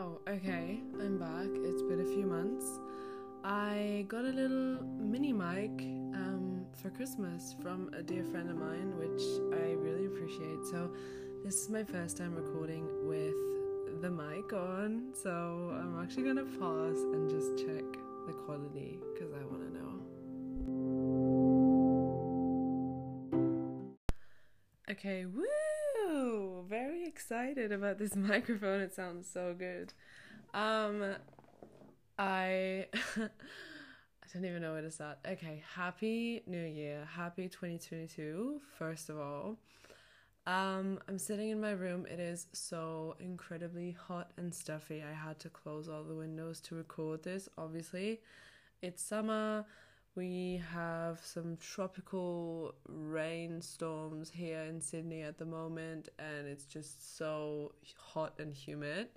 Wow, okay, I'm back. It's been a few months. I got a little mini mic um, for Christmas from a dear friend of mine, which I really appreciate. So, this is my first time recording with the mic on, so I'm actually gonna pause and just check the quality because I want to know. Okay, woo! Excited about this microphone. It sounds so good. Um, I I don't even know where to start. Okay, happy New Year, happy 2022. First of all, um, I'm sitting in my room. It is so incredibly hot and stuffy. I had to close all the windows to record this. Obviously, it's summer. We have some tropical rainstorms here in Sydney at the moment, and it's just so hot and humid.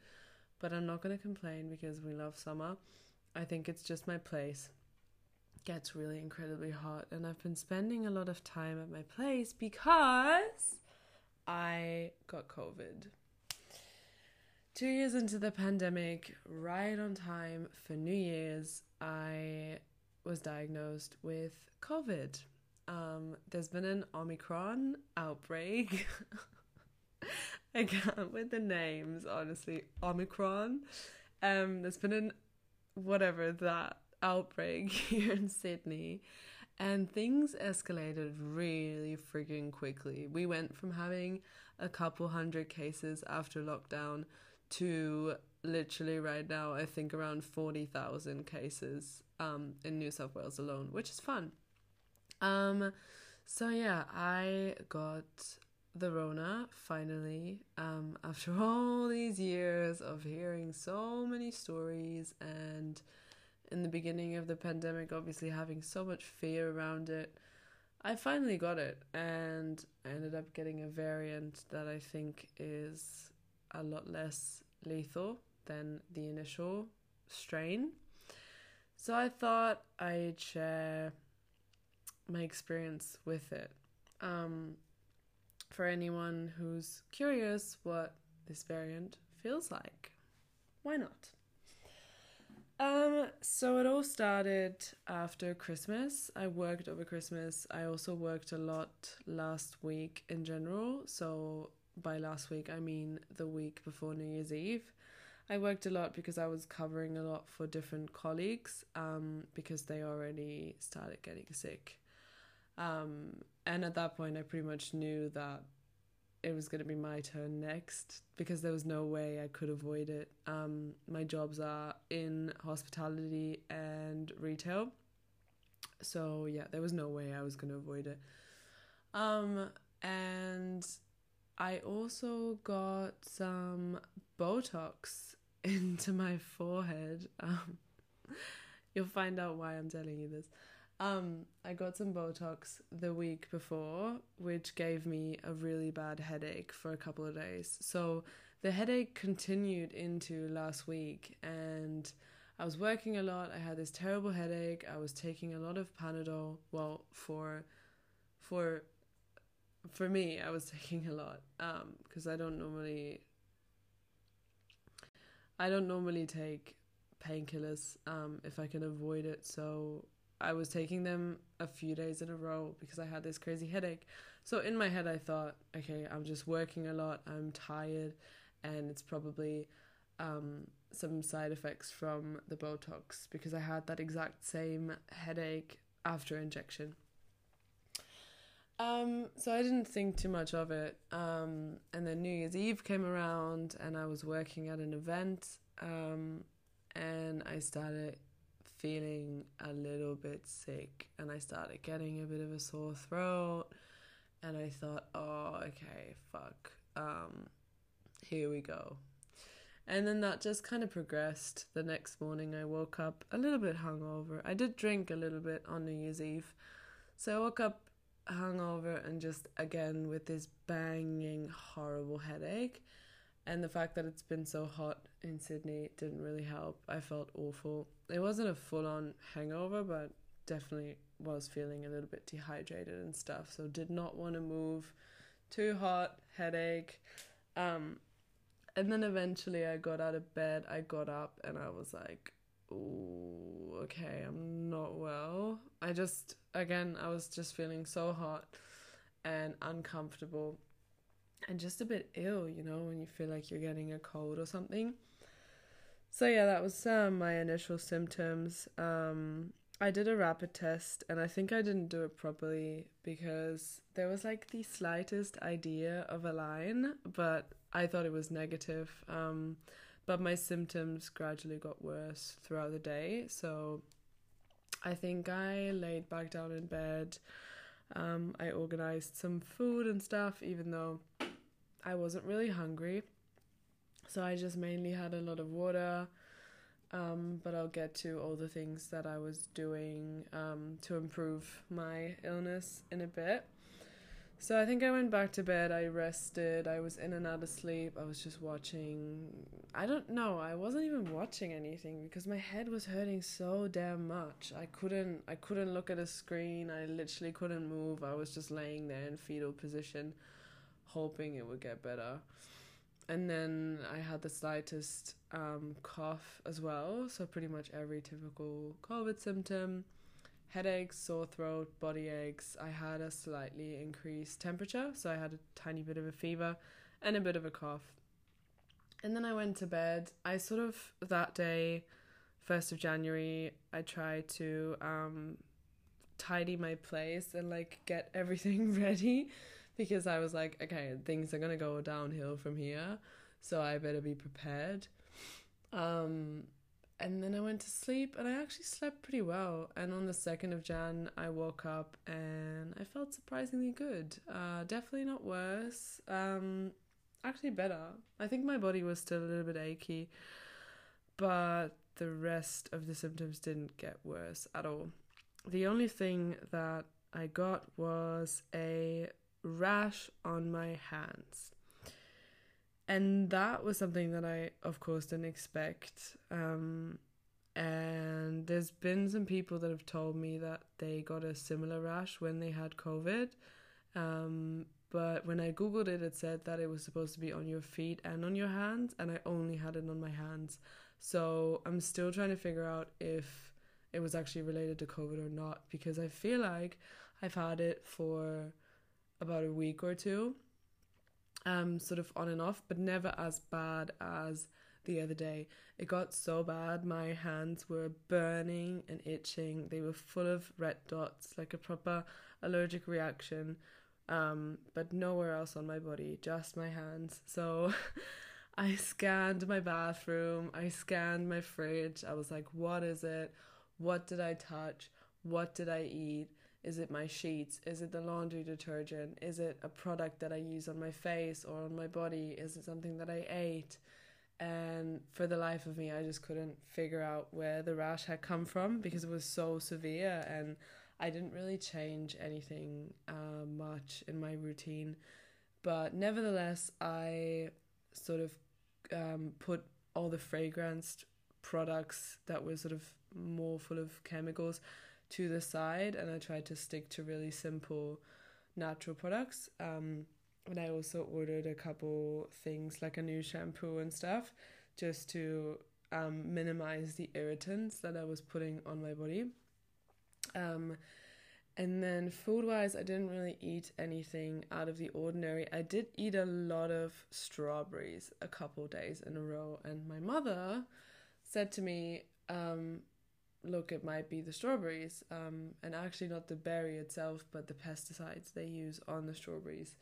But I'm not going to complain because we love summer. I think it's just my place. gets really incredibly hot, and I've been spending a lot of time at my place because I got COVID. Two years into the pandemic, right on time for New Year's, I was diagnosed with COVID. Um, there's been an Omicron outbreak. I can't with the names, honestly. Omicron. Um, there's been an whatever that outbreak here in Sydney, and things escalated really freaking quickly. We went from having a couple hundred cases after lockdown to literally right now, I think around 40,000 cases um, in New South Wales alone, which is fun. Um, so yeah, I got the Rona finally um, after all these years of hearing so many stories and in the beginning of the pandemic, obviously having so much fear around it. I finally got it and I ended up getting a variant that I think is a lot less lethal than the initial strain. So I thought I'd share my experience with it. Um, for anyone who's curious what this variant feels like. Why not? Um, so it all started after Christmas. I worked over Christmas. I also worked a lot last week in general. So by last week, I mean the week before New Year's Eve. I worked a lot because I was covering a lot for different colleagues um, because they already started getting sick. Um, and at that point, I pretty much knew that it was going to be my turn next because there was no way I could avoid it. Um, my jobs are in hospitality and retail. So, yeah, there was no way I was going to avoid it. Um, and I also got some Botox into my forehead. Um, you'll find out why I'm telling you this. Um, I got some Botox the week before, which gave me a really bad headache for a couple of days. So the headache continued into last week, and I was working a lot. I had this terrible headache. I was taking a lot of Panadol. Well, for for for me, I was taking a lot because um, I don't normally I don't normally take painkillers um, if I can avoid it. So I was taking them a few days in a row because I had this crazy headache. So in my head, I thought, okay, I'm just working a lot, I'm tired, and it's probably um, some side effects from the Botox because I had that exact same headache after injection. Um, so I didn't think too much of it. Um, and then New Year's Eve came around, and I was working at an event, um, and I started feeling a little bit sick and I started getting a bit of a sore throat and I thought, oh, okay, fuck. Um, here we go. And then that just kind of progressed. The next morning, I woke up a little bit hungover. I did drink a little bit on New Year's Eve. So I woke up hungover and just again with this banging, horrible headache and the fact that it's been so hot in Sydney didn't really help. I felt awful. It wasn't a full on hangover, but definitely was feeling a little bit dehydrated and stuff. So did not want to move. Too hot, headache. Um, And then eventually I got out of bed, I got up, and I was like, oh, okay, I'm not well. I just, again, I was just feeling so hot and uncomfortable and just a bit ill, you know, when you feel like you're getting a cold or something. So, yeah, that was um, my initial symptoms. Um, I did a rapid test and I think I didn't do it properly because there was like the slightest idea of a line, but I thought it was negative. Um, but my symptoms gradually got worse throughout the day. So I think I laid back down in bed. Um, I organized some food and stuff, even though I wasn't really hungry. So I just mainly had a lot of water. Um, but I'll get to all the things that I was doing um, to improve my illness in a bit. So I think I went back to bed, I rested, I was in and out of sleep, I was just watching. I don't know, I wasn't even watching anything because my head was hurting so damn much. I couldn't I couldn't look at a screen, I literally couldn't move. I was just laying there in fetal position hoping it would get better. And then I had the slightest um, cough as well, so pretty much every typical COVID symptom headaches, sore throat, body aches. I had a slightly increased temperature, so I had a tiny bit of a fever and a bit of a cough. And then I went to bed. I sort of, that day, 1st of January, I tried to um, tidy my place and like get everything ready because I was like, okay, things are gonna go downhill from here, so I better be prepared. Um, and then I went to sleep and I actually slept pretty well. And on the 2nd of Jan, I woke up and I felt surprisingly good. Uh, definitely not worse. Um, actually, better. I think my body was still a little bit achy, but the rest of the symptoms didn't get worse at all. The only thing that I got was a rash on my hands and that was something that I, of course, didn't expect. Um, and there's been some people that have told me that they got a similar rash when they had COVID. Um, but when I googled it, it said that it was supposed to be on your feet and on your hands, and I only had it on my hands. So I'm still trying to figure out if it was actually related to COVID or not because I feel like I've had it for about a week or two um, sort of on and off, but never as bad as the other day. It got so bad, my hands were burning and itching. They were full of red dots, like a proper allergic reaction, um, but nowhere else on my body, just my hands. So I scanned my bathroom, I scanned my fridge. I was like, what is it? What did I touch? What did I eat? Is it my sheets? Is it the laundry detergent? Is it a product that I use on my face or on my body? Is it something that I ate? And for the life of me, I just couldn't figure out where the rash had come from because it was so severe and I didn't really change anything uh, much in my routine. But nevertheless, I sort of um, put all the fragranced products that were sort of more full of chemicals to the side and I tried to stick to really simple natural products. Um, and I also ordered a couple things like a new shampoo and stuff just to um, minimize the irritants that I was putting on my body. Um, and then food wise, I didn't really eat anything out of the ordinary. I did eat a lot of strawberries a couple days in a row, and my mother said to me, um, look, it might be the strawberries, um, and actually not the berry itself, but the pesticides they use on the strawberries.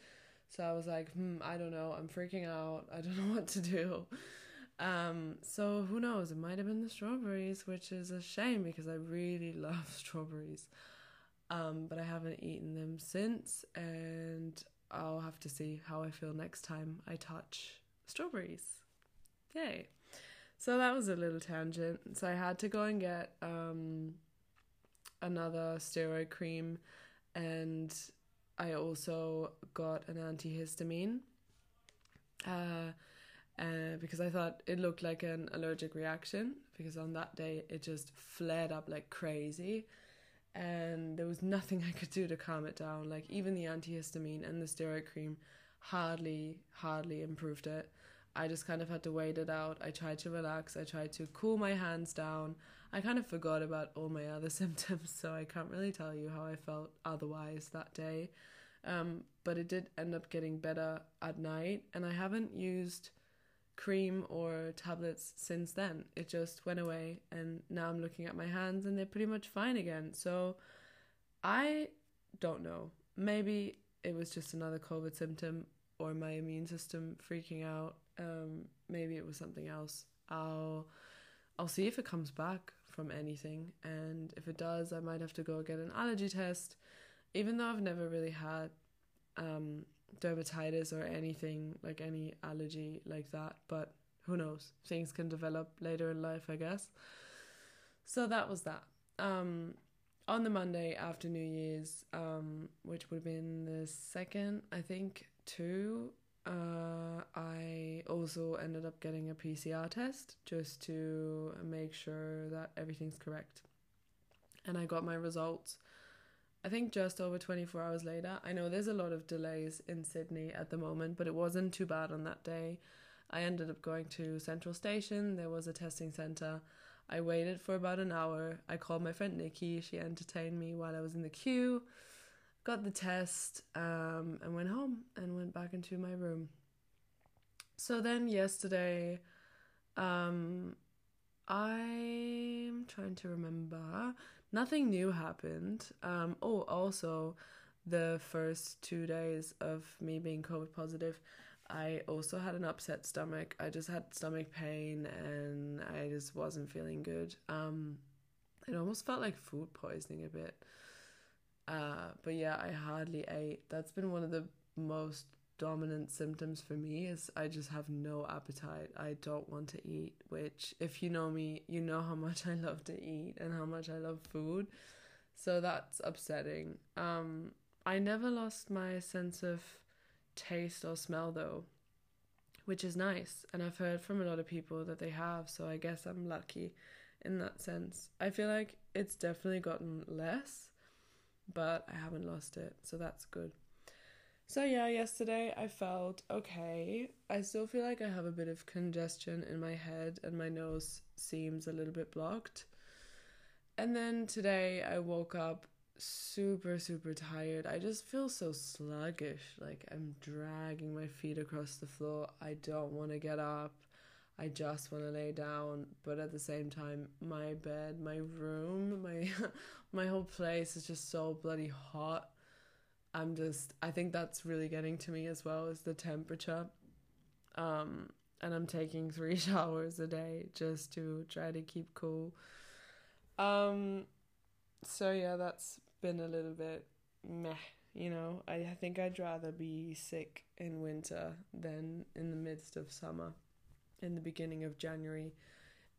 So I was like, hmm, I don't know. I'm freaking out. I don't know what to do. Um, so who knows? It might have been the strawberries, which is a shame because I really love strawberries. Um, but I haven't eaten them since, and I'll have to see how I feel next time I touch strawberries. Yay! So that was a little tangent. So I had to go and get um, another steroid cream, and I also got an antihistamine. Uh, uh, because I thought it looked like an allergic reaction because on that day it just flared up like crazy and there was nothing I could do to calm it down like even the antihistamine and the steroid cream hardly hardly improved it I just kind of had to wait it out. I tried to relax. I tried to cool my hands down. I kind of forgot about all my other symptoms, so I can't really tell you how I felt otherwise that day. Um, but it did end up getting better at night, and I haven't used cream or tablets since then. It just went away, and now I'm looking at my hands, and they're pretty much fine again. So I don't know. Maybe it was just another COVID symptom or my immune system freaking out. Um, maybe it was something else. I'll I'll see if it comes back from anything, and if it does, I might have to go get an allergy test. Even though I've never really had um, dermatitis or anything like any allergy like that, but who knows? Things can develop later in life, I guess. So that was that. Um, on the Monday after New Year's, um, which would have been the second, I think, two, uh, I also ended up getting a PCR test just to make sure that everything's correct. And I got my results, I think, just over 24 hours later. I know there's a lot of delays in Sydney at the moment, but it wasn't too bad on that day. I ended up going to Central Station, there was a testing centre I waited for about an hour. I called my friend Nikki. She entertained me while I was in the queue, got the test, um, and went home and went back into my room. So then yesterday, um, I'm trying to remember. Nothing new happened. Um, oh, also, the first two days of me being COVID positive, I also had an upset stomach. I just had stomach pain and I just wasn't feeling good. Um, it almost felt like food poisoning a bit. Uh, but yeah, I hardly ate. That's been one of the most dominant symptoms for me is I just have no appetite. I don't want to eat, which if you know me, you know how much I love to eat and how much I love food. So that's upsetting. Um I never lost my sense of taste or smell though, which is nice. And I've heard from a lot of people that they have, so I guess I'm lucky in that sense. I feel like it's definitely gotten less, but I haven't lost it, so that's good. So yeah, yesterday I felt okay. I still feel like I have a bit of congestion in my head and my nose seems a little bit blocked. And then today I woke up super super tired. I just feel so sluggish. Like I'm dragging my feet across the floor. I don't want to get up. I just want to lay down, but at the same time, my bed, my room, my my whole place is just so bloody hot. I'm just I think that's really getting to me as well as the temperature. Um and I'm taking 3 showers a day just to try to keep cool. Um so yeah, that's been a little bit meh, you know. I, I think I'd rather be sick in winter than in the midst of summer, in the beginning of January.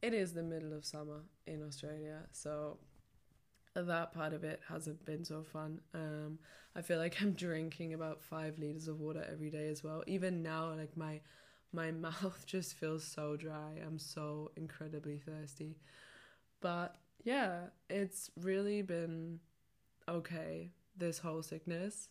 It is the middle of summer in Australia, so that part of it hasn't been so fun. Um, I feel like I'm drinking about five liters of water every day as well. Even now, like my my mouth just feels so dry. I'm so incredibly thirsty. But yeah, it's really been okay, this whole sickness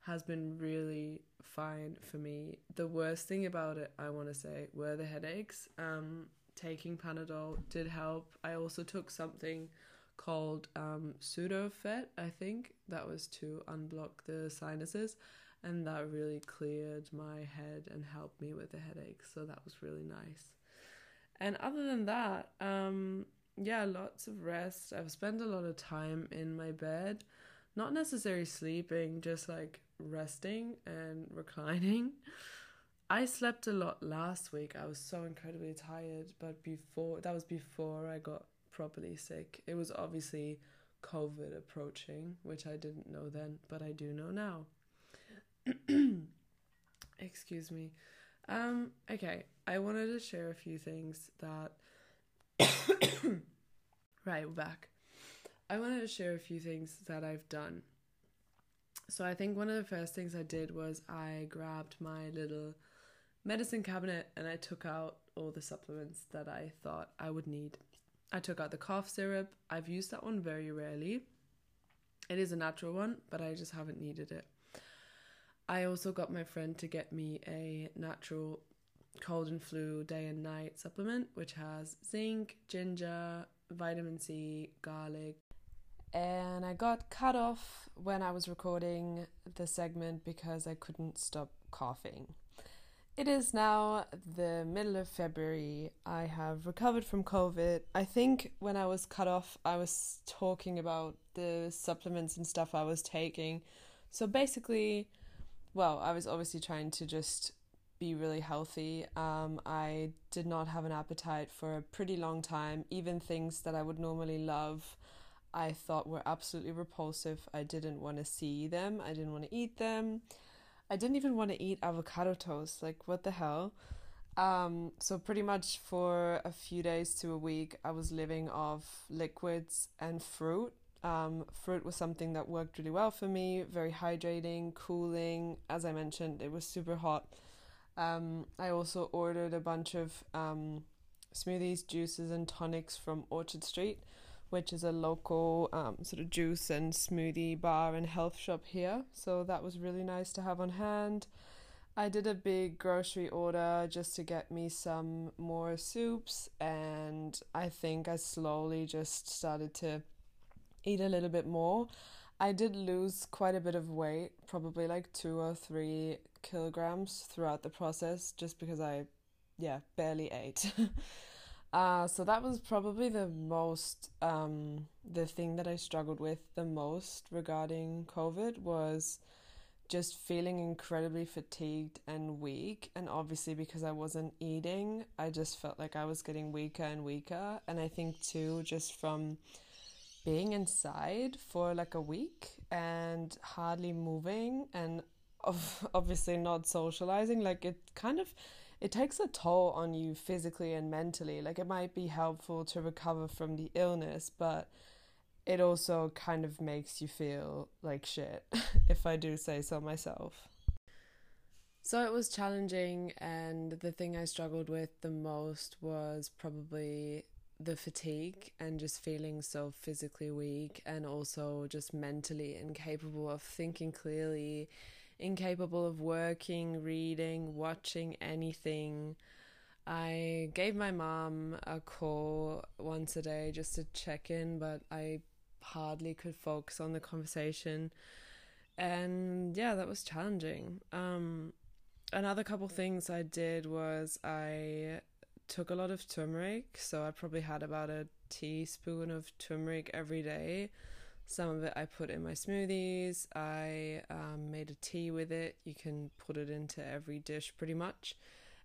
has been really fine for me. The worst thing about it, I want to say, were the headaches. Um, taking Panadol did help. I also took something called um, Sudafed, I think. That was to unblock the sinuses, and that really cleared my head and helped me with the headaches. So that was really nice. And other than that, um, yeah, lots of rest. I've spent a lot of time in my bed, not necessarily sleeping, just like resting and reclining. I slept a lot last week. I was so incredibly tired, but before that was before I got properly sick. It was obviously COVID approaching, which I didn't know then, but I do know now. Excuse me. Um, okay, I wanted to share a few things that right, we're back. I wanted to share a few things that I've done. So I think one of the first things I did was I grabbed my little medicine cabinet and I took out all the supplements that I thought I would need. I took out the cough syrup. I've used that one very rarely. It is a natural one, but I just haven't needed it. I also got my friend to get me a natural cold and flu day and night supplement, which has zinc, ginger, vitamin C, garlic. And I got cut off when I was recording the segment because I couldn't stop coughing. It is now the middle of February. I have recovered from COVID. I think when I was cut off, I was talking about the supplements and stuff I was taking. So basically, well, I was obviously trying to just be really healthy. Um, I did not have an appetite for a pretty long time. Even things that I would normally love, I thought were absolutely repulsive. I didn't want to see them, I didn't want to eat them. I didn't even want to eat avocado toast. Like, what the hell? Um, so pretty much for a few days to a week, I was living off liquids and fruit. Um, fruit was something that worked really well for me, very hydrating, cooling. As I mentioned, it was super hot. Um, I also ordered a bunch of um, smoothies, juices, and tonics from Orchard Street which is a local um, sort of juice and smoothie bar and health shop here. So that was really nice to have on hand. I did a big grocery order just to get me some more soups, and I think I slowly just started to eat a little bit more. I did lose quite a bit of weight, probably like two or three kilograms throughout the process, just because I, yeah, barely ate. Uh, so that was probably the most, um, the thing that I struggled with the most regarding COVID was just feeling incredibly fatigued and weak. And obviously, because I wasn't eating, I just felt like I was getting weaker and weaker. And I think, too, just from being inside for like a week and hardly moving and obviously not socializing, like it kind of it takes a toll on you physically and mentally. Like it might be helpful to recover from the illness, but it also kind of makes you feel like shit, if I do say so myself. So it was challenging, and the thing I struggled with the most was probably the fatigue and just feeling so physically weak, and also just mentally incapable of thinking clearly incapable of working, reading, watching anything. I gave my mom a call once a day just to check in, but I hardly could focus on the conversation. And yeah, that was challenging. Um, another couple things I did was I took a lot of turmeric, so I probably had about a teaspoon of turmeric every day some of it I put in my smoothies. I um, made a tea with it. You can put it into every dish pretty much.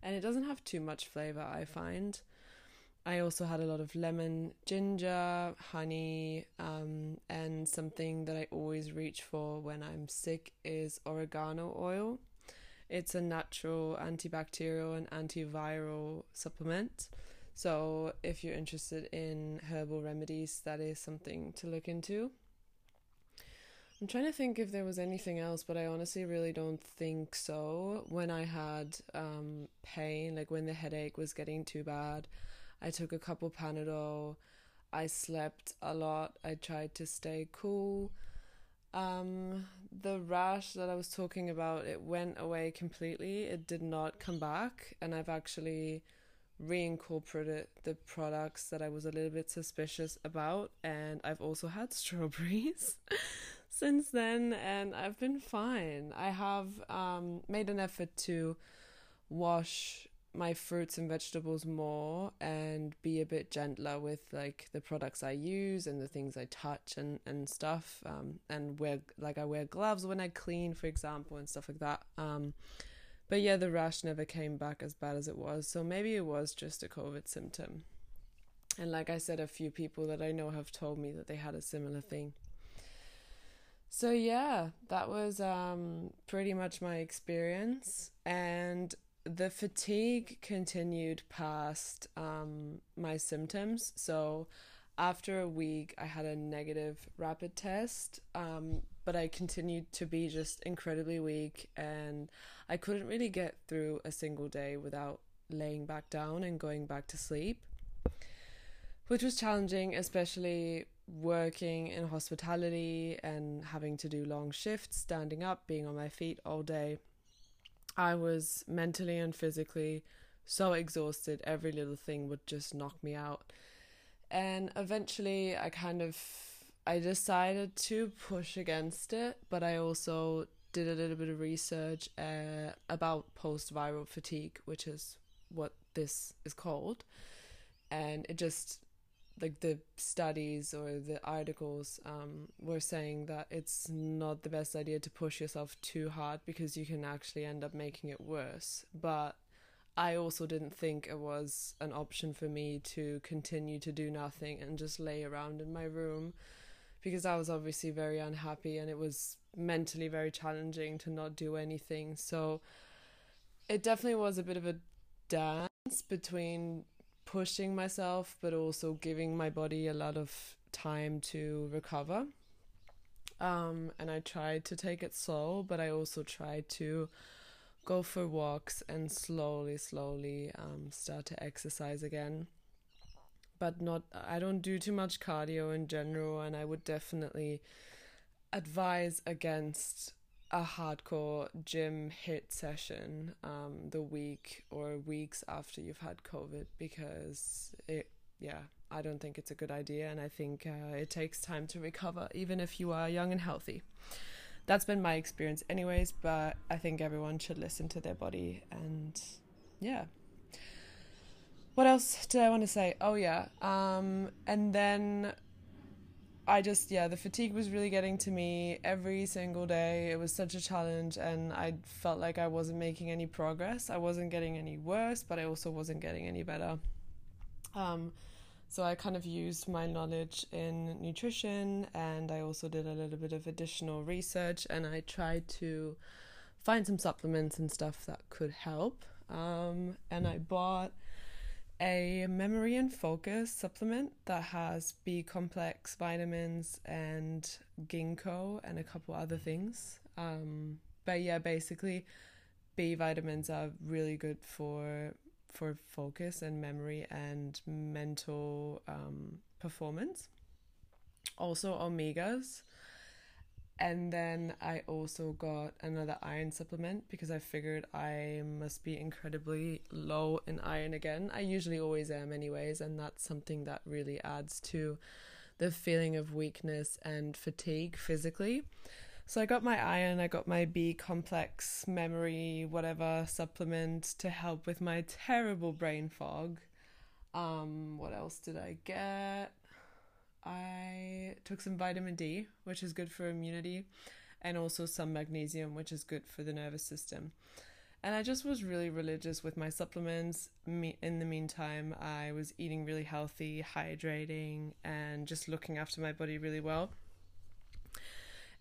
And it doesn't have too much flavor, I find. I also had a lot of lemon, ginger, honey, um, and something that I always reach for when I'm sick is oregano oil. It's a natural antibacterial and antiviral supplement. So, if you're interested in herbal remedies, that is something to look into. I'm trying to think if there was anything else, but I honestly really don't think so. When I had um, pain, like when the headache was getting too bad, I took a couple Panadol. I slept a lot. I tried to stay cool. Um, the rash that I was talking about, it went away completely. It did not come back, and I've actually reincorporated the products that I was a little bit suspicious about, and I've also had strawberries since then, and I've been fine. I have um, made an effort to wash my fruits and vegetables more and be a bit gentler with like the products I use and the things I touch and and stuff um and wear like I wear gloves when I clean for example and stuff like that. Um but yeah the rash never came back as bad as it was. So maybe it was just a covid symptom. And like I said a few people that I know have told me that they had a similar thing so yeah, that was um, pretty much my experience, and the fatigue continued past um, my symptoms. So after a week, I had a negative rapid test, um, but I continued to be just incredibly weak, and I couldn't really get through a single day without laying back down and going back to sleep, which was challenging, especially working in hospitality and having to do long shifts, standing up, being on my feet all day, I was mentally and physically so exhausted. Every little thing would just knock me out. And eventually, I kind of I decided to push against it, but I also did a little bit of research uh, about post viral fatigue, which is what this is called. And it just, like the studies or the articles um, were saying that it's not the best idea to push yourself too hard because you can actually end up making it worse. But I also didn't think it was an option for me to continue to do nothing and just lay around in my room because I was obviously very unhappy and it was mentally very challenging to not do anything. So it definitely was a bit of a dance between pushing myself but also giving my body a lot of time to recover. Um, and I tried to take it slow, but I also tried to go for walks and slowly, slowly um, start to exercise again but not I don't do too much cardio in general and I would definitely advise against a hardcore gym hit session um, the week or weeks after you've had COVID because it yeah I don't think it's a good idea and I think uh, it takes time to recover even if you are young and healthy. That's been my experience anyways, but I think everyone should listen to their body and yeah, what else did I want to say? Oh yeah, um, and then I just yeah, the fatigue was really getting to me every single day. It was such a challenge, and I felt like I wasn't making any progress. I wasn't getting any worse, but I also wasn't getting any better. Um, so I kind of used my knowledge in nutrition, and I also did a little bit of additional research, and I tried to find some supplements and stuff that could help. Um, and I bought a memory and focus supplement that has B complex vitamins and ginkgo and a couple other things. Um, but yeah, basically, B vitamins are really good for for focus and memory and mental um, performance. Also, omegas and then I also got another iron supplement because I figured I must be incredibly low in iron again. I usually always am, anyways, and that's something that really adds to the feeling of weakness and fatigue physically. So I got my iron, I got my B complex memory, whatever supplement to help with my terrible brain fog. Um, what else did I get? I took some vitamin D, which is good for immunity, and also some magnesium, which is good for the nervous system. And I just was really religious with my supplements. In the meantime, I was eating really healthy, hydrating, and just looking after my body really well.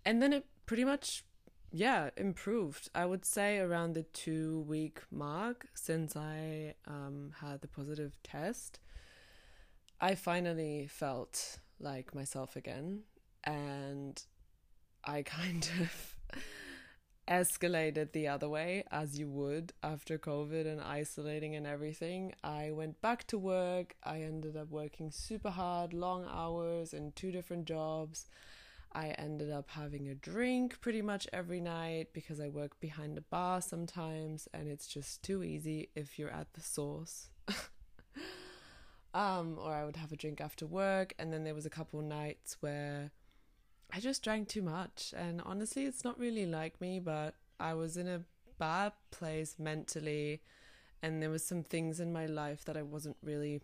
And then it pretty much, yeah, improved. I would say around the two week mark since I um, had the positive test. I finally felt like myself again and I kind of escalated the other way as you would after COVID and isolating and everything. I went back to work. I ended up working super hard, long hours in two different jobs. I ended up having a drink pretty much every night because I work behind a bar sometimes and it's just too easy if you're at the source. Um, or I would have a drink after work, and then there was a couple nights where I just drank too much. And honestly, it's not really like me, but I was in a bad place mentally, and there was some things in my life that I wasn't really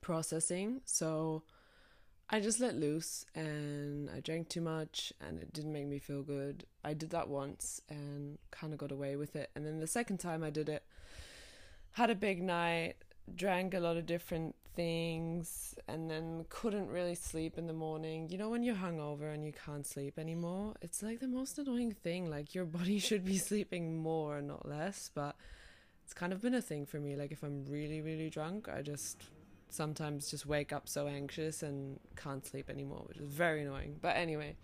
processing. So I just let loose and I drank too much and it didn't make me feel good. I did that once and kind of got away with it. And then the second time I did it, had a big night, drank a lot of different things and then couldn't really sleep in the morning. You know, when you're hungover and you can't sleep anymore, it's like the most annoying thing. Like, your body should be sleeping more, not less. But it's kind of been a thing for me. Like, if I'm really, really drunk, I just sometimes just wake up so anxious and can't sleep anymore, which is very annoying. But anyway,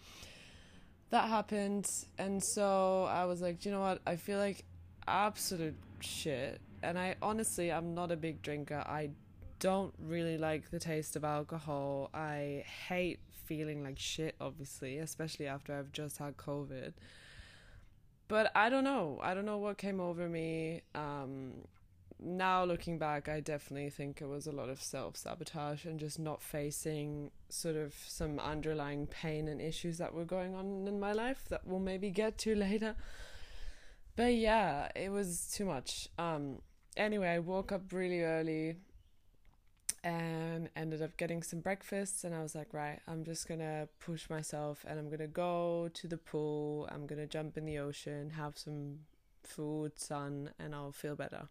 that happened. And so I was like, you know what? I feel like absolute shit and I honestly I'm not a big drinker. I don't really like the taste of alcohol. I hate feeling like shit obviously, especially after I've just had COVID. But I don't know. I don't know what came over me. Um now looking back, I definitely think it was a lot of self sabotage and just not facing sort of some underlying pain and issues that were going on in my life that we'll maybe get to later. But yeah, it was too much. Um, anyway, I woke up really early and ended up getting some breakfast and I was like, right, I'm just gonna push myself and I'm gonna go to the pool, I'm gonna jump in the ocean, have some food, sun, and I'll feel better.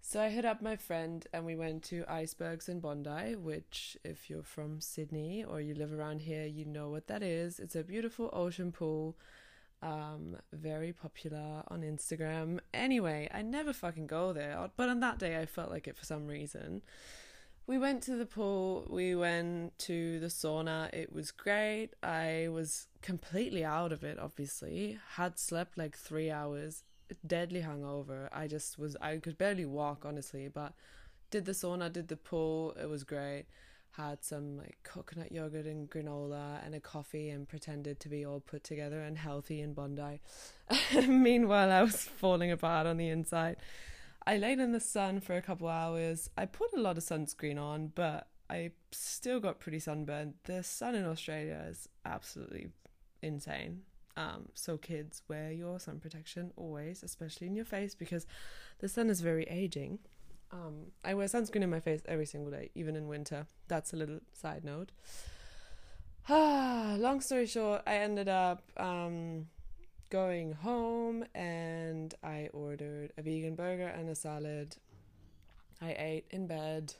So I hit up my friend and we went to Icebergs in Bondi, which, if you're from Sydney or you live around here, you know what that is. It's a beautiful ocean pool, um, very popular on Instagram. Anyway, I never fucking go there, but on that day I felt like it for some reason. We went to the pool, we went to the sauna. It was great. I was completely out of it, obviously. Had slept like three hours deadly hungover. I just was I could barely walk honestly, but did the sauna, did the pool, it was great. Had some like coconut yogurt and granola and a coffee and pretended to be all put together and healthy in Bondi. Meanwhile, I was falling apart on the inside. I laid in the sun for a couple hours. I put a lot of sunscreen on, but I still got pretty sunburned. The sun in Australia is absolutely insane. Um, so kids, wear your sun protection always, especially in your face, because the sun is very aging. Um, I wear sunscreen in my face every single day, even in winter. That's a little side note. Long story short, I ended up um, going home and I ordered a vegan burger and a salad. I ate in bed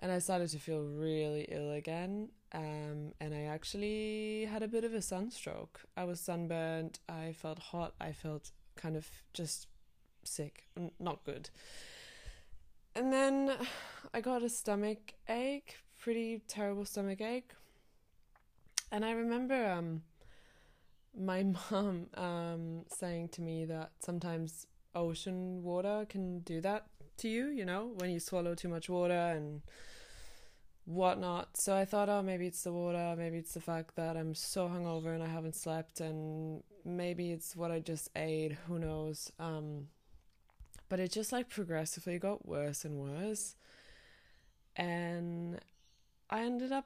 and I started to feel really ill again. Um, and I actually had a bit of a sunstroke. I was sunburned. I felt hot. I felt kind of just sick, not good. And then I got a stomach ache, pretty terrible stomach ache. And I remember um, my mom um, saying to me that sometimes ocean water can do that to you, you know, when you swallow too much water and whatnot. So I thought, oh, maybe it's the water, maybe it's the fact that I'm so hungover and I haven't slept, and maybe it's what I just ate. Who knows? Um, but it just like progressively got worse and worse, and I ended up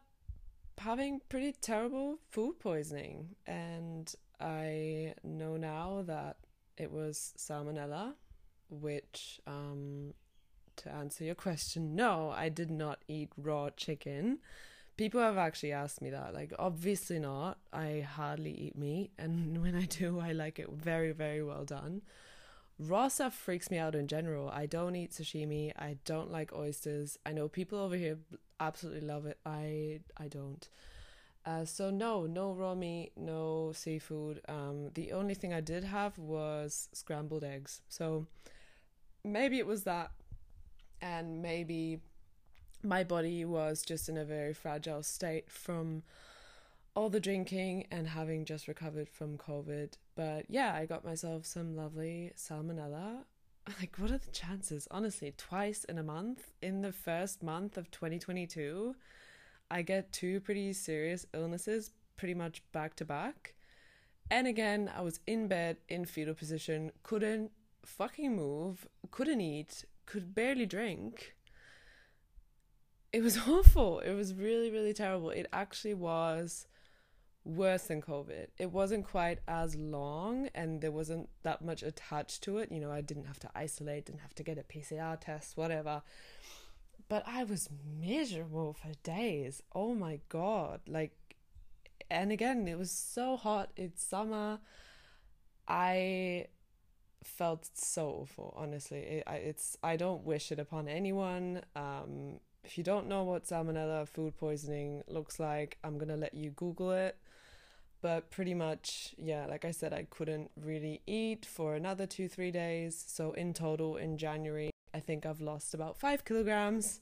having pretty terrible food poisoning, and I know now that it was salmonella, which um, to answer your question, no, I did not eat raw chicken. People have actually asked me that. Like, obviously not. I hardly eat meat, and when I do, I like it very, very well done. Raw stuff freaks me out in general. I don't eat sashimi. I don't like oysters. I know people over here absolutely love it. I I don't. Uh, so no, no raw meat, no seafood. Um, the only thing I did have was scrambled eggs. So maybe it was that and maybe my body was just in a very fragile state from all the drinking and having just recovered from COVID. But yeah, I got myself some lovely salmonella. Like, what are the chances? Honestly, twice in a month, in the first month of 2022, I get two pretty serious illnesses pretty much back to back. And again, I was in bed in fetal position, couldn't fucking move, couldn't eat, could barely drink. It was awful. It was really, really terrible. It actually was worse than COVID. It wasn't quite as long and there wasn't that much attached to it. You know, I didn't have to isolate, didn't have to get a PCR test, whatever. But I was miserable for days. Oh my God. Like, and again, it was so hot. It's summer. I felt so awful. Honestly, it, I, it's I don't wish it upon anyone. Um, if you don't know what salmonella food poisoning looks like, I'm gonna let you Google it. But pretty much, yeah, like I said, I couldn't really eat for another two, three days. So, in total, in January, I think I've lost about five kilograms.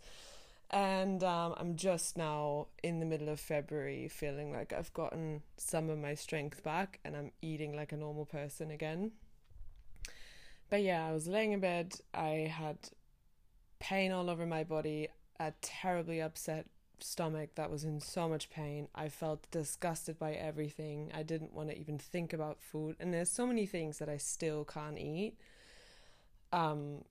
And um, I'm just now in the middle of February feeling like I've gotten some of my strength back and I'm eating like a normal person again. But yeah, I was laying in bed. I had pain all over my body, a terribly upset stomach that was in so much pain. I felt disgusted by everything. I didn't want to even think about food. And there's so many things that I still can't eat. Um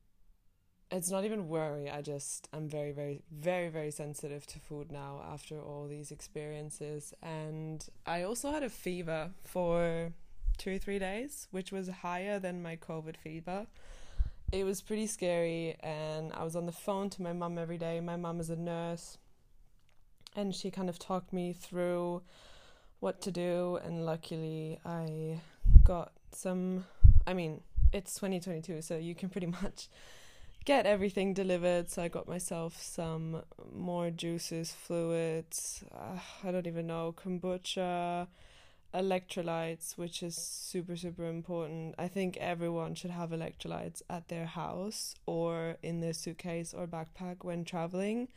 it's not even worry. I just I'm very very very very sensitive to food now after all these experiences and I also had a fever for 2 or 3 days, which was higher than my covid fever. It was pretty scary and I was on the phone to my mum every day. My mum is a nurse and she kind of talked me through what to do and luckily I got some I mean, it's 2022 so you can pretty much get everything delivered. So I got myself some more juices, fluids, uh, I don't even know, kombucha, electrolytes, which is super, super important. I think everyone should have electrolytes at their house or in their suitcase or backpack when traveling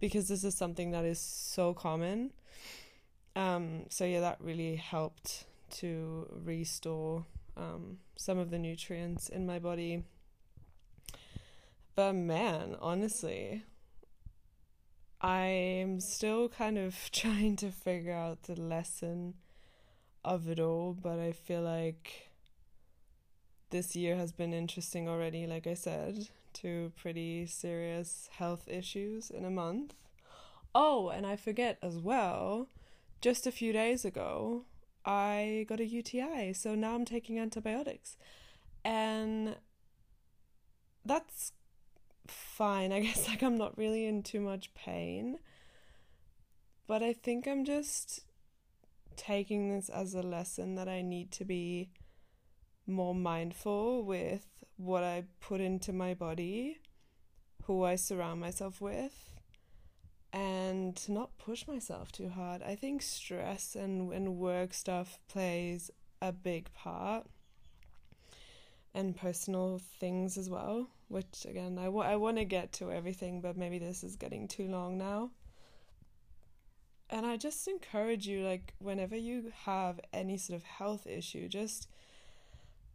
because this is something that is so common. Um, so, yeah, that really helped to restore um, some of the nutrients in my body but man, honestly, I'm still kind of trying to figure out the lesson of it all, but I feel like this year has been interesting already, like I said, two pretty serious health issues in a month. Oh, and I forget as well, just a few days ago, I got a UTI, so now I'm taking antibiotics. And that's fine. I guess like I'm not really in too much pain. But I think I'm just taking this as a lesson that I need to be more mindful with what I put into my body, who I surround myself with, and to not push myself too hard. I think stress and, and work stuff plays a big part and personal things as well, which again, I, w- I want to get to everything, but maybe this is getting too long now. And I just encourage you, like, whenever you have any sort of health issue, just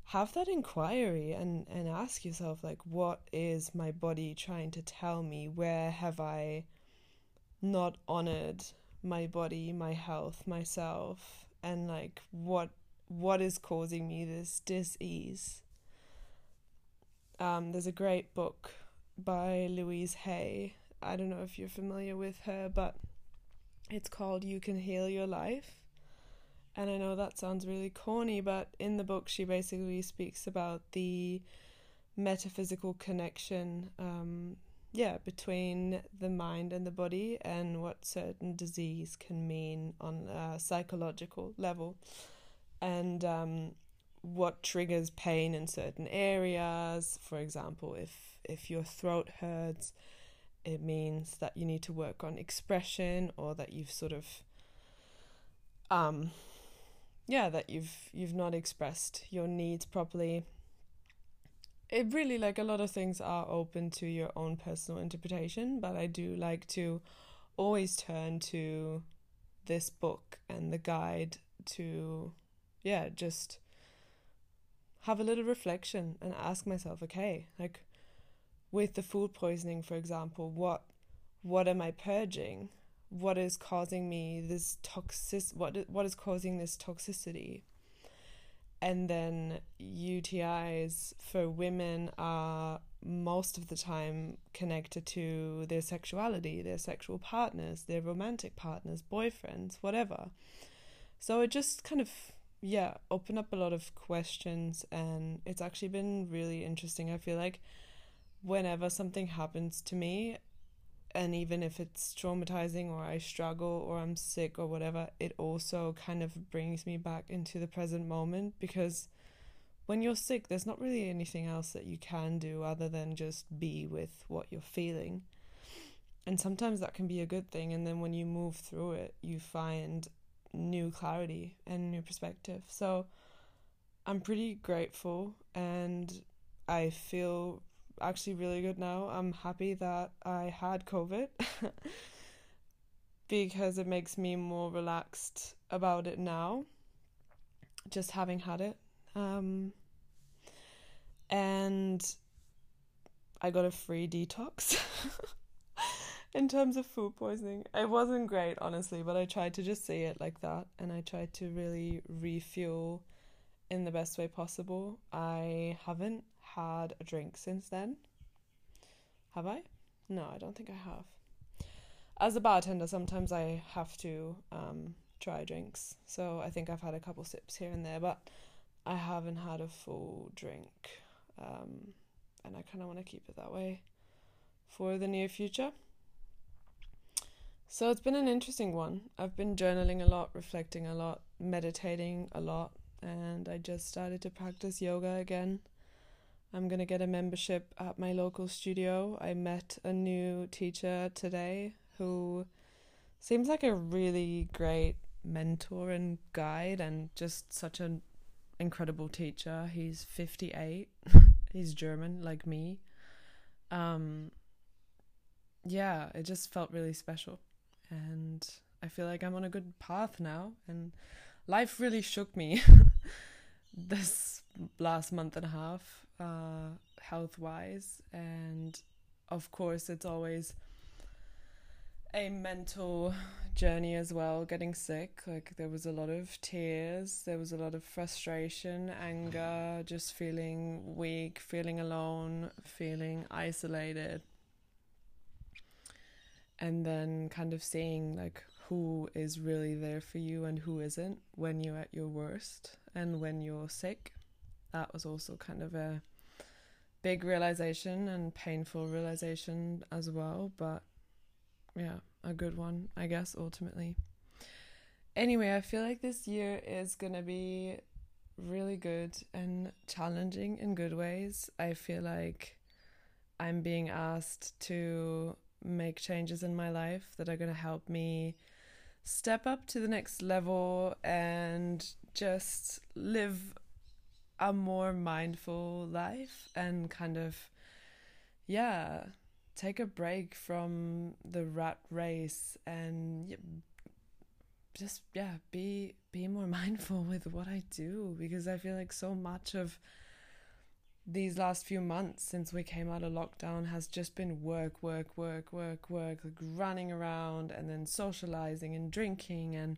have that inquiry and, and ask yourself, like, what is my body trying to tell me? Where have I not honored my body, my health, myself? And, like, what what is causing me this dis-ease um, there's a great book by Louise Hay. I don't know if you're familiar with her, but it's called You Can Heal Your Life. And I know that sounds really corny, but in the book, she basically speaks about the metaphysical connection, um, yeah, between the mind and the body and what certain disease can mean on a psychological level. And um, what triggers pain in certain areas. For example, if if your throat hurts, it means that you need to work on expression or that you've sort of um yeah, that you've you've not expressed your needs properly. It really like a lot of things are open to your own personal interpretation, but I do like to always turn to this book and the guide to yeah, just have a little reflection and ask myself, okay, like with the food poisoning, for example, what what am I purging? What is causing me this toxic? What what is causing this toxicity? And then UTIs for women are most of the time connected to their sexuality, their sexual partners, their romantic partners, boyfriends, whatever. So it just kind of yeah, opened up a lot of questions and it's actually been really interesting. I feel like whenever something happens to me, and even if it's traumatizing or I struggle or I'm sick or whatever, it also kind of brings me back into the present moment because when you're sick, there's not really anything else that you can do other than just be with what you're feeling. And sometimes that can be a good thing. And then when you move through it, you find new clarity and new perspective. So I'm pretty grateful and I feel actually really good now. I'm happy that I had COVID because it makes me more relaxed about it now, just having had it. Um, and I got a free detox. in terms of food poisoning. It wasn't great, honestly, but I tried to just see it like that and I tried to really refuel in the best way possible. I haven't had a drink since then. Have I? No, I don't think I have. As a bartender, sometimes I have to um, try drinks. So I think I've had a couple sips here and there, but I haven't had a full drink. Um, and I kind of want to keep it that way for the near future. So it's been an interesting one. I've been journaling a lot, reflecting a lot, meditating a lot, and I just started to practice yoga again. I'm going to get a membership at my local studio. I met a new teacher today who seems like a really great mentor and guide and just such an incredible teacher. He's 58. He's German like me. Um yeah, it just felt really special. And I feel like I'm on a good path now and life really shook me this last month and a half uh health wise and of course it's always a mental journey as well, getting sick. Like, there was a lot of tears, there was a lot of frustration, anger, just feeling weak, feeling alone, feeling isolated. And then kind of seeing, like, who is really there for you and who isn't when you're at your worst and when you're sick. That was also kind of a big realization and painful realization as well, but yeah, a good one, I guess, ultimately. Anyway, I feel like this year is going to be really good and challenging in good ways. I feel like I'm being asked to make changes in my life that are going to help me step up to the next level and just live a more mindful life and kind of yeah take a break from the rat race and just yeah be be more mindful with what I do because I feel like so much of these last few months since we came out of lockdown has just been work work work work work like running around and then socializing and drinking. And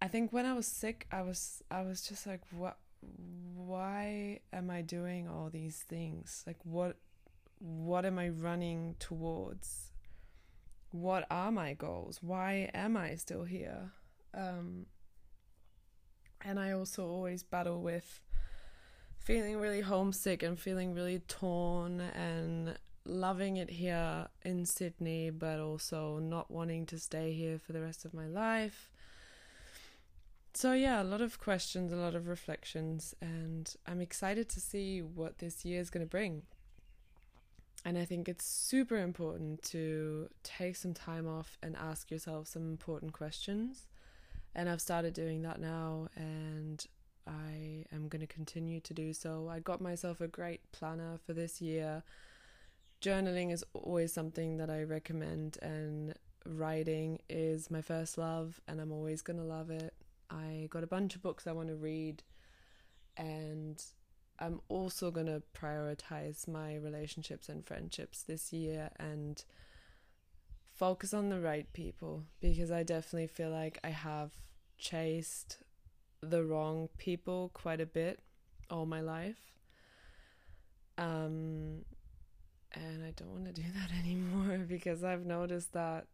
I think when I was sick I was I was just like what why am I doing all these things like what what am I running towards? What are my goals? Why am I still here? Um, and I also always battle with feeling really homesick and feeling really torn and loving it here in Sydney, but also not wanting to stay here for the rest of my life. So, yeah, a lot of questions, a lot of reflections, and I'm excited to see what this year is going to bring. And I think it's super important to take some time off and ask yourself some important questions. And I've started doing that now, and I am going to continue to do so. I got myself a great planner for this year. Journaling is always something that I recommend, and writing is my first love, and I'm always going to love it. I got a bunch of books I want to read, and I'm also going to prioritize my relationships and friendships this year and focus on the right people because I definitely feel like I have chased the wrong people quite a bit all my life. Um and I don't want to do that anymore because I've noticed that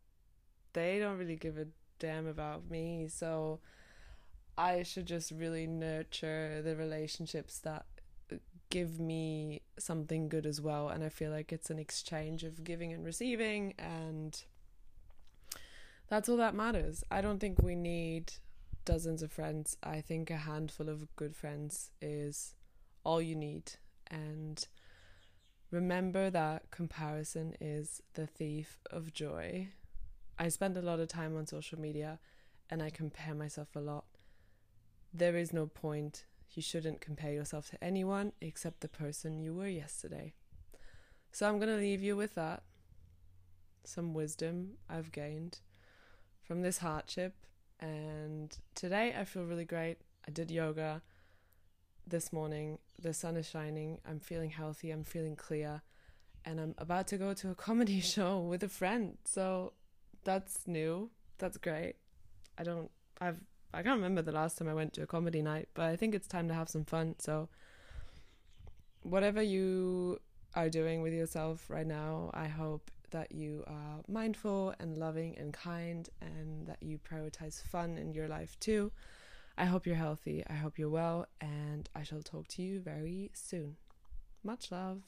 they don't really give a damn about me. So I should just really nurture the relationships that give me something good as well. And I feel like it's an exchange of giving and receiving, and that's all that matters. I don't think we need dozens of friends. I think a handful of good friends is all you need. And remember that comparison is the thief of joy. I spend a lot of time on social media and I compare myself a lot. There is no point you shouldn't compare yourself to anyone except the person you were yesterday. So I'm going to leave you with that. Some wisdom I've gained from this hardship. And today I feel really great. I did yoga this morning. The sun is shining. I'm feeling healthy. I'm feeling clear. And I'm about to go to a comedy show with a friend. So that's new. That's great. I don't, I've I can't remember the last time I went to a comedy night, but I think it's time to have some fun. So, whatever you are doing with yourself right now. I hope that you are mindful and loving and kind and that you prioritize fun in your life too. I hope you're healthy. I hope you're well. And I shall talk to you very soon. Much love.